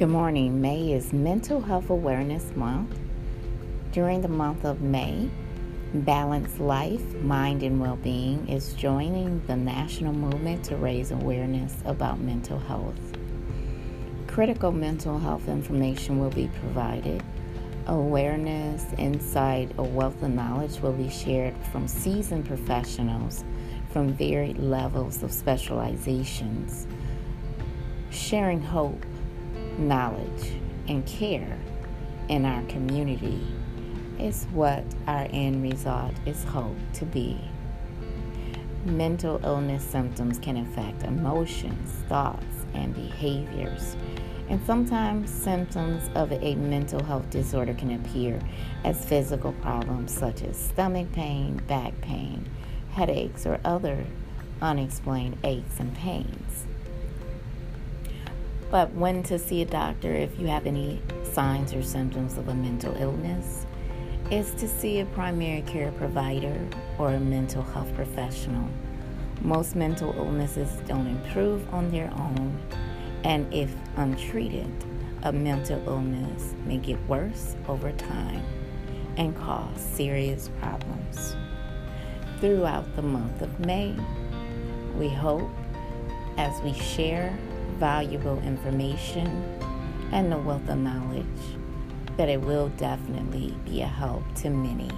Good morning. May is Mental Health Awareness Month. During the month of May, Balanced Life, Mind and Well-Being is joining the national movement to raise awareness about mental health. Critical mental health information will be provided. Awareness, insight, a wealth of knowledge will be shared from seasoned professionals from varied levels of specializations, sharing hope knowledge, and care in our community is what our end result is hoped to be. Mental illness symptoms can affect emotions, thoughts, and behaviors. And sometimes symptoms of a mental health disorder can appear as physical problems such as stomach pain, back pain, headaches, or other unexplained aches and pains. But when to see a doctor if you have any signs or symptoms of a mental illness is to see a primary care provider or a mental health professional. Most mental illnesses don't improve on their own, and if untreated, a mental illness may get worse over time and cause serious problems. Throughout the month of May, we hope as we share valuable information and the wealth of knowledge that it will definitely be a help to many.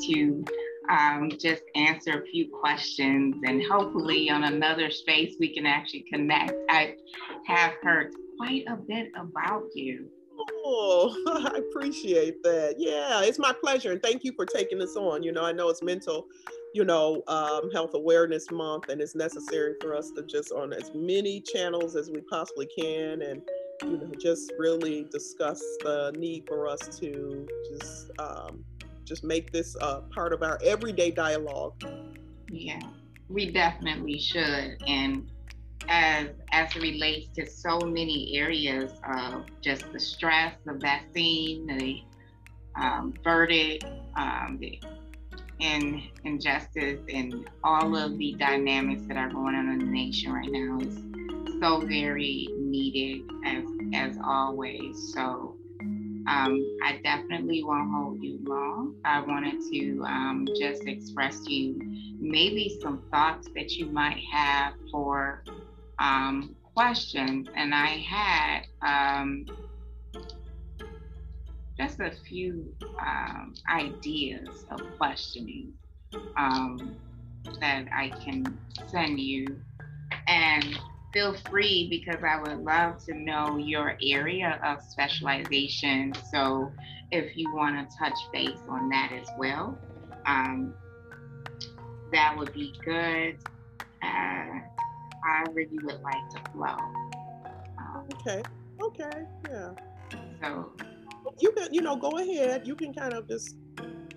To um, just answer a few questions, and hopefully, on another space, we can actually connect. I have heard quite a bit about you. Oh, I appreciate that. Yeah, it's my pleasure. And thank you for taking this on. You know, I know it's mental, you know, um, health awareness month, and it's necessary for us to just on as many channels as we possibly can and, you know, just really discuss the need for us to just, um, just make this uh, part of our everyday dialogue. Yeah, we definitely should. And as as it relates to so many areas of just the stress, the vaccine, the um, verdict, um, the in, injustice, and all of the dynamics that are going on in the nation right now is so very needed as as always. So um, I definitely won't hold you long. I wanted to um, just express to you maybe some thoughts that you might have for um, questions, and I had um, just a few um, ideas of questioning um, that I can send you. And feel free because I would love to know your area of specialization. So if you want to touch base on that as well, um, that would be good. Uh, however you would like to flow. Um, okay. Okay. Yeah. So you can, you know, go ahead. You can kind of just.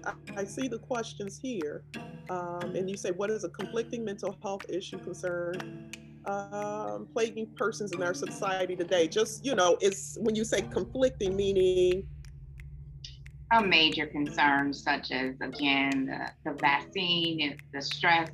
I, I see the questions here, um, and you say, "What is a conflicting mental health issue concern um, plaguing persons in our society today?" Just you know, it's when you say conflicting, meaning a major concern such as again the, the vaccine, and the stress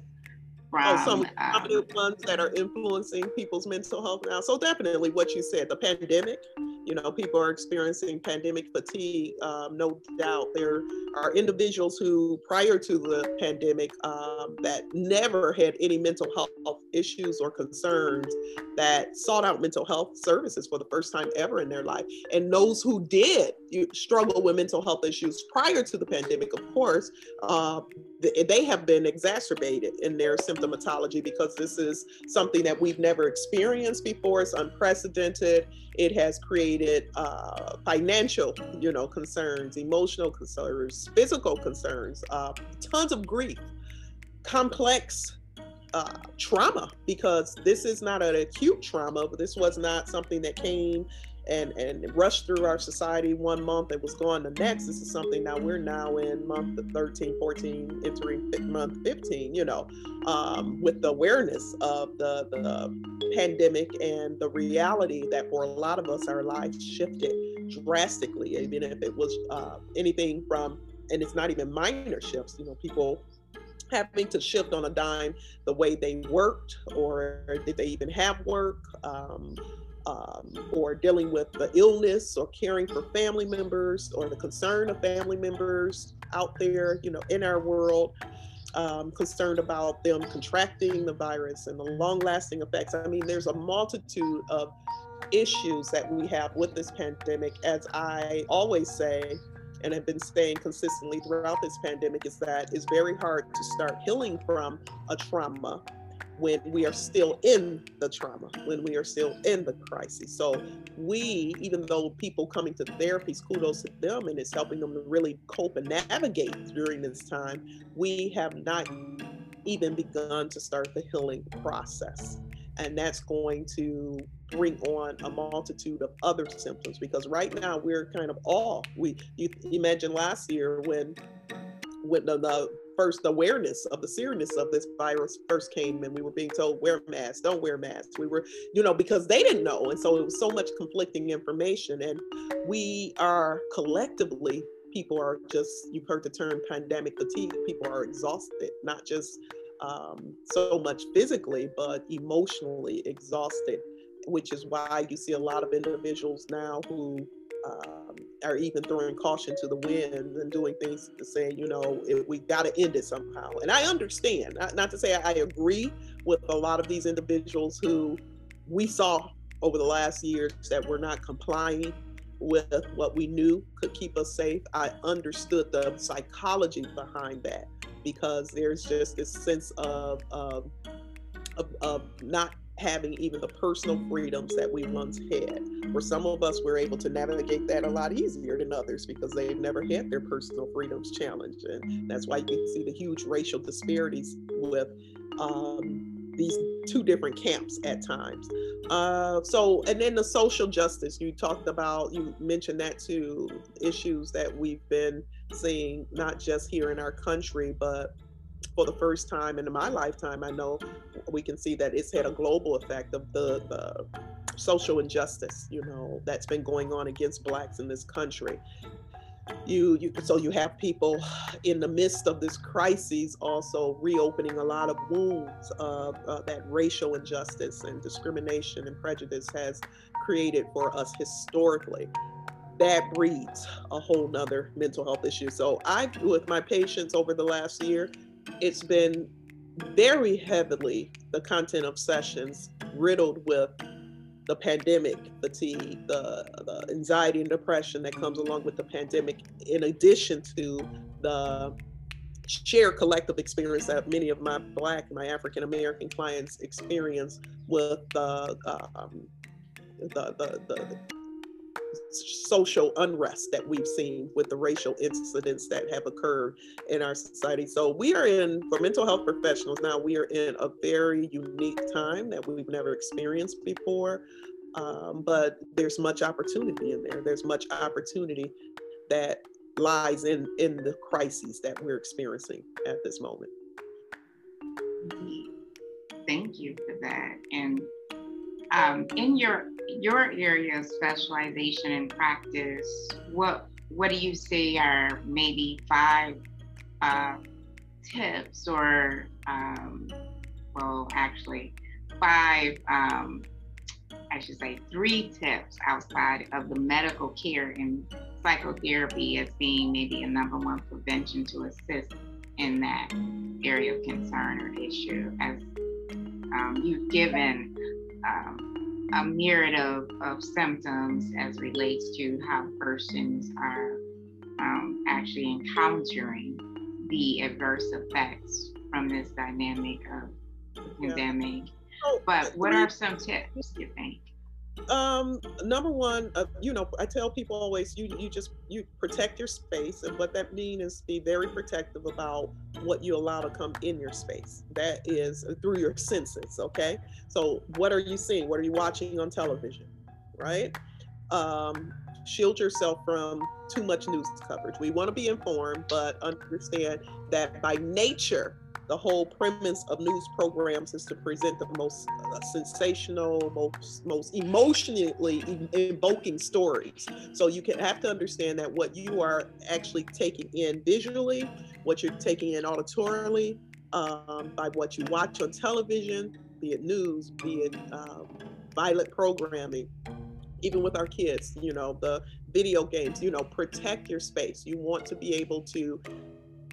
from oh, some um, ones that are influencing people's mental health now. So definitely what you said, the pandemic, you know, people are experiencing pandemic fatigue. Um, no doubt there are individuals who, prior to the pandemic, um, that never had any mental health issues or concerns that sought out mental health services for the first time ever in their life. And those who did struggle with mental health issues prior to the pandemic, of course, uh, they have been exacerbated in their symptomatology because this is something that we've never experienced before. It's unprecedented. It has created uh, financial, you know, concerns, emotional concerns, physical concerns, uh, tons of grief, complex uh, trauma because this is not an acute trauma. But this was not something that came and and rushed through our society one month it was gone the next. This is something now we're now in month 13 14 entering month 15 you know um, with the awareness of the, the pandemic and the reality that for a lot of us our lives shifted drastically. Even if it was uh, anything from and it's not even minor shifts you know people having to shift on a dime the way they worked or did they even have work um, um, or dealing with the illness or caring for family members or the concern of family members out there, you know, in our world, um, concerned about them contracting the virus and the long lasting effects. I mean, there's a multitude of issues that we have with this pandemic. As I always say, and have been saying consistently throughout this pandemic, is that it's very hard to start healing from a trauma when we are still in the trauma, when we are still in the crisis. So we, even though people coming to therapies, kudos to them, and it's helping them to really cope and navigate during this time, we have not even begun to start the healing process. And that's going to bring on a multitude of other symptoms because right now we're kind of all we you imagine last year when when the, the first awareness of the seriousness of this virus first came and we were being told wear masks don't wear masks. We were you know because they didn't know and so it was so much conflicting information and we are collectively people are just you've heard the term pandemic fatigue people are exhausted not just um, so much physically but emotionally exhausted which is why you see a lot of individuals now who um, are even throwing caution to the wind and doing things to say, you know, it, we got to end it somehow. And I understand, not, not to say I agree with a lot of these individuals who we saw over the last years that were not complying with what we knew could keep us safe. I understood the psychology behind that because there's just this sense of, of, of, of not having even the personal freedoms that we once had. For some of us, we're able to navigate that a lot easier than others because they've never had their personal freedoms challenged. And that's why you can see the huge racial disparities with um, these two different camps at times. Uh, so, and then the social justice you talked about, you mentioned that too, issues that we've been seeing, not just here in our country, but for the first time in my lifetime, I know we can see that it's had a global effect of the, the social injustice, you know, that's been going on against blacks in this country. You, you so you have people in the midst of this crisis also reopening a lot of wounds of uh, that racial injustice and discrimination and prejudice has created for us historically that breeds a whole nother mental health issue. So I, with my patients over the last year, it's been very heavily the content of sessions riddled with the pandemic fatigue, the, the anxiety and depression that comes along with the pandemic, in addition to the shared collective experience that many of my Black, my African American clients experience with uh, um, the, the, the, social unrest that we've seen with the racial incidents that have occurred in our society. So we are in, for mental health professionals now, we are in a very unique time that we've never experienced before. Um, but there's much opportunity in there. There's much opportunity that lies in in the crises that we're experiencing at this moment. Thank you for that. And um, in your your area of specialization and practice, what what do you say are maybe five uh, tips or um, well actually five um, I should say three tips outside of the medical care and psychotherapy as being maybe a number one prevention to assist in that area of concern or issue as um, you've given um, a myriad of, of symptoms as relates to how persons are um, actually encountering the adverse effects from this dynamic of the pandemic. Oh, but what are some tips you think? Um number one uh, you know i tell people always you you just you protect your space and what that means is be very protective about what you allow to come in your space. That is through your senses okay? So what are you seeing? What are you watching on television right? Um, shield yourself from too much news coverage. We want to be informed, but understand that by nature, the whole premise of news programs is to present the most uh, sensational, most most emotionally invoking stories. So you can have to understand that what you are actually taking in visually, what you're taking in auditorily, um, by what you watch on television, be it news, be it um, violent programming, even with our kids, you know, the video games, you know, protect your space. You want to be able to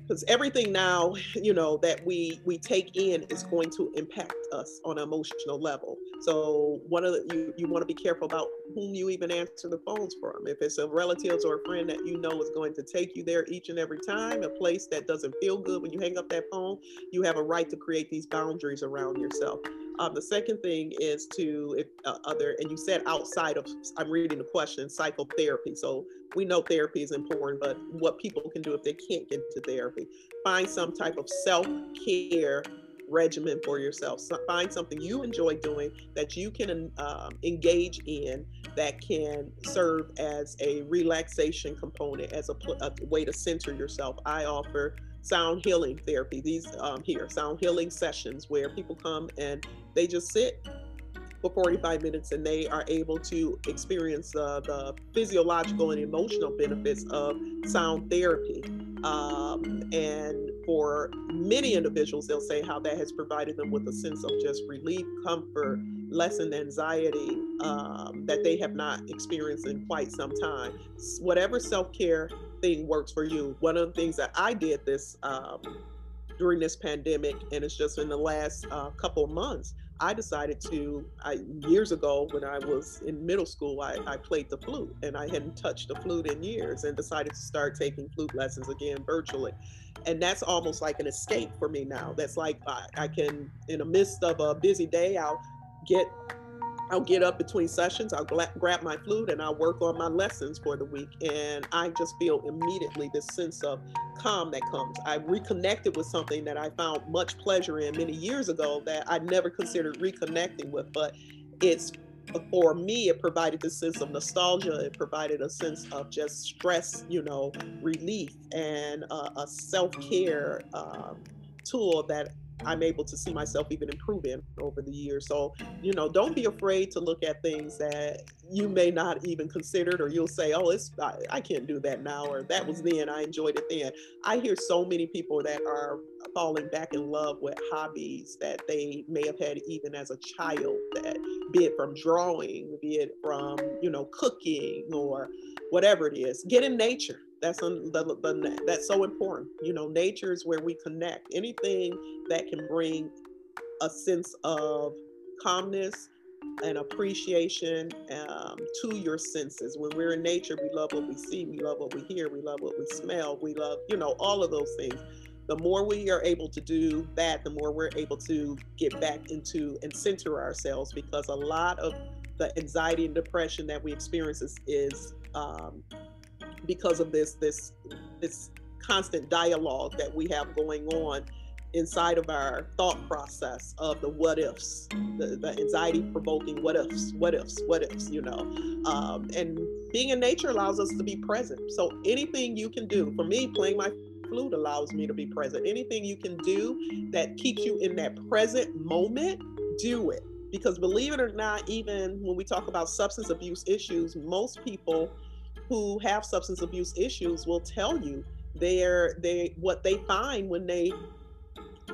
because everything now you know that we we take in is going to impact us on an emotional level. So one of the you, you want to be careful about whom you even answer the phones from. If it's a relative or a friend that you know is going to take you there each and every time a place that doesn't feel good when you hang up that phone you have a right to create these boundaries around yourself um, the second thing is to if uh, other, and you said outside of, I'm reading the question, psychotherapy. So we know therapy is important, but what people can do if they can't get to therapy, find some type of self care regimen for yourself. So find something you enjoy doing that you can um, engage in that can serve as a relaxation component, as a, a way to center yourself. I offer sound healing therapy. These um, here, sound healing sessions where people come and they just sit for 45 minutes and they are able to experience the physiological and emotional benefits of sound therapy. Um, and for many individuals, they'll say how that has provided them with a sense of just relief, comfort, lessened anxiety um, that they have not experienced in quite some time. Whatever self care thing works for you. One of the things that I did this um, during this pandemic, and it's just in the last uh, couple months, I decided to, I, years ago when I was in middle school, I, I played the flute and I hadn't touched the flute in years and decided to start taking flute lessons again virtually. And that's almost like an escape for me now. That's like I, I can, in the midst of a busy day, I'll get I'll get up between sessions, I'll gra- grab my flute and I'll work on my lessons for the week. And I just feel immediately this sense of calm that comes. I reconnected with something that I found much pleasure in many years ago that I never considered reconnecting with. But it's for me, it provided a sense of nostalgia. It provided a sense of just stress, you know, relief and uh, a self care um, tool that I'm able to see myself even improving over the years. So, you know, don't be afraid to look at things that you may not even considered, or you'll say, "Oh, it's I, I can't do that now," or "That was then, I enjoyed it then." I hear so many people that are falling back in love with hobbies that they may have had even as a child. That be it from drawing, be it from you know cooking or whatever it is. Get in nature that's the, the, that's so important. You know, nature is where we connect. Anything that can bring a sense of calmness and appreciation um, to your senses. When we're in nature, we love what we see, we love what we hear, we love what we smell, we love, you know, all of those things. The more we are able to do that, the more we're able to get back into and center ourselves because a lot of the anxiety and depression that we experience is, is um, because of this this this constant dialogue that we have going on inside of our thought process of the what ifs, the, the anxiety provoking what ifs, what ifs, what ifs, you know. Um, and being in nature allows us to be present. So anything you can do, for me, playing my flute allows me to be present. Anything you can do that keeps you in that present moment, do it. Because believe it or not, even when we talk about substance abuse issues, most people who have substance abuse issues will tell you they're they what they find when they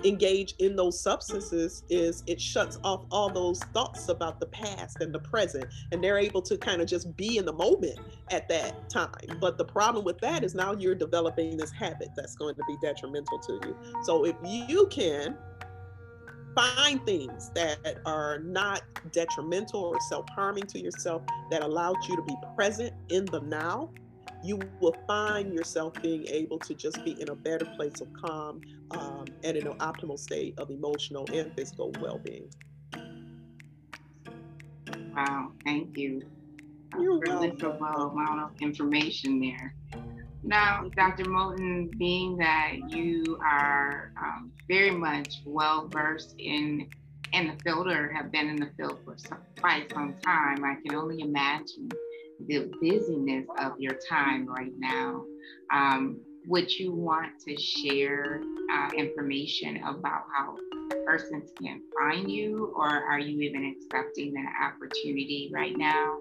engage in those substances is it shuts off all those thoughts about the past and the present and they're able to kind of just be in the moment at that time. But the problem with that is now you're developing this habit that's going to be detrimental to you. So if you can find things that are not detrimental or self-harming to yourself that allows you to be present in the now you will find yourself being able to just be in a better place of calm um, and in an optimal state of emotional and physical well-being. Wow thank you. You're really a well amount of information there now, Dr. Moten, being that you are um, very much well versed in in the field or have been in the field for some, quite some time, I can only imagine the busyness of your time right now, um, would you want to share uh, information about how persons can find you, or are you even accepting that opportunity right now?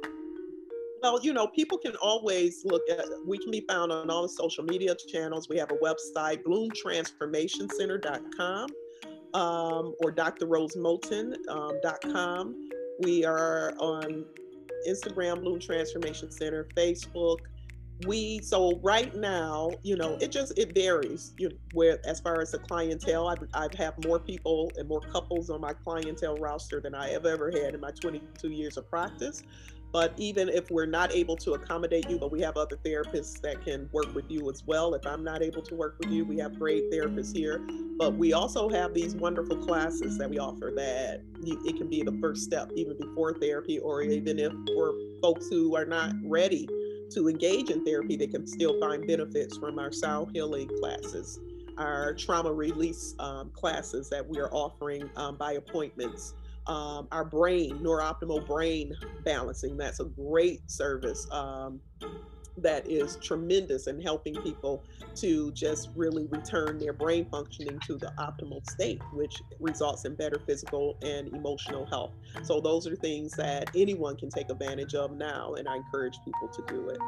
Well, you know, people can always look at, we can be found on all the social media channels. We have a website, bloomtransformationcenter.com um, or drrosemoten.com. Um, we are on Instagram, Bloom Transformation Center, Facebook. We so right now, you know, it just it varies. You know, where as far as the clientele, I've I've have more people and more couples on my clientele roster than I have ever had in my 22 years of practice. But even if we're not able to accommodate you, but we have other therapists that can work with you as well. If I'm not able to work with you, we have great therapists here. But we also have these wonderful classes that we offer that it can be the first step even before therapy, or even if for folks who are not ready to engage in therapy, they can still find benefits from our sound healing classes, our trauma release um, classes that we are offering um, by appointments um, our brain, NeurOptimal brain balancing. That's a great service um, that is tremendous in helping people to just really return their brain functioning to the optimal state, which results in better physical and emotional health. So, those are things that anyone can take advantage of now, and I encourage people to do it.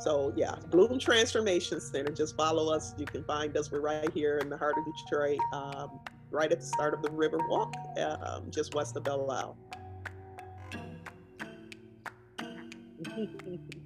So yeah, Bloom Transformation Center. Just follow us. You can find us. We're right here in the heart of Detroit. Um, right at the start of the river walk, um, just west of Belle Isle.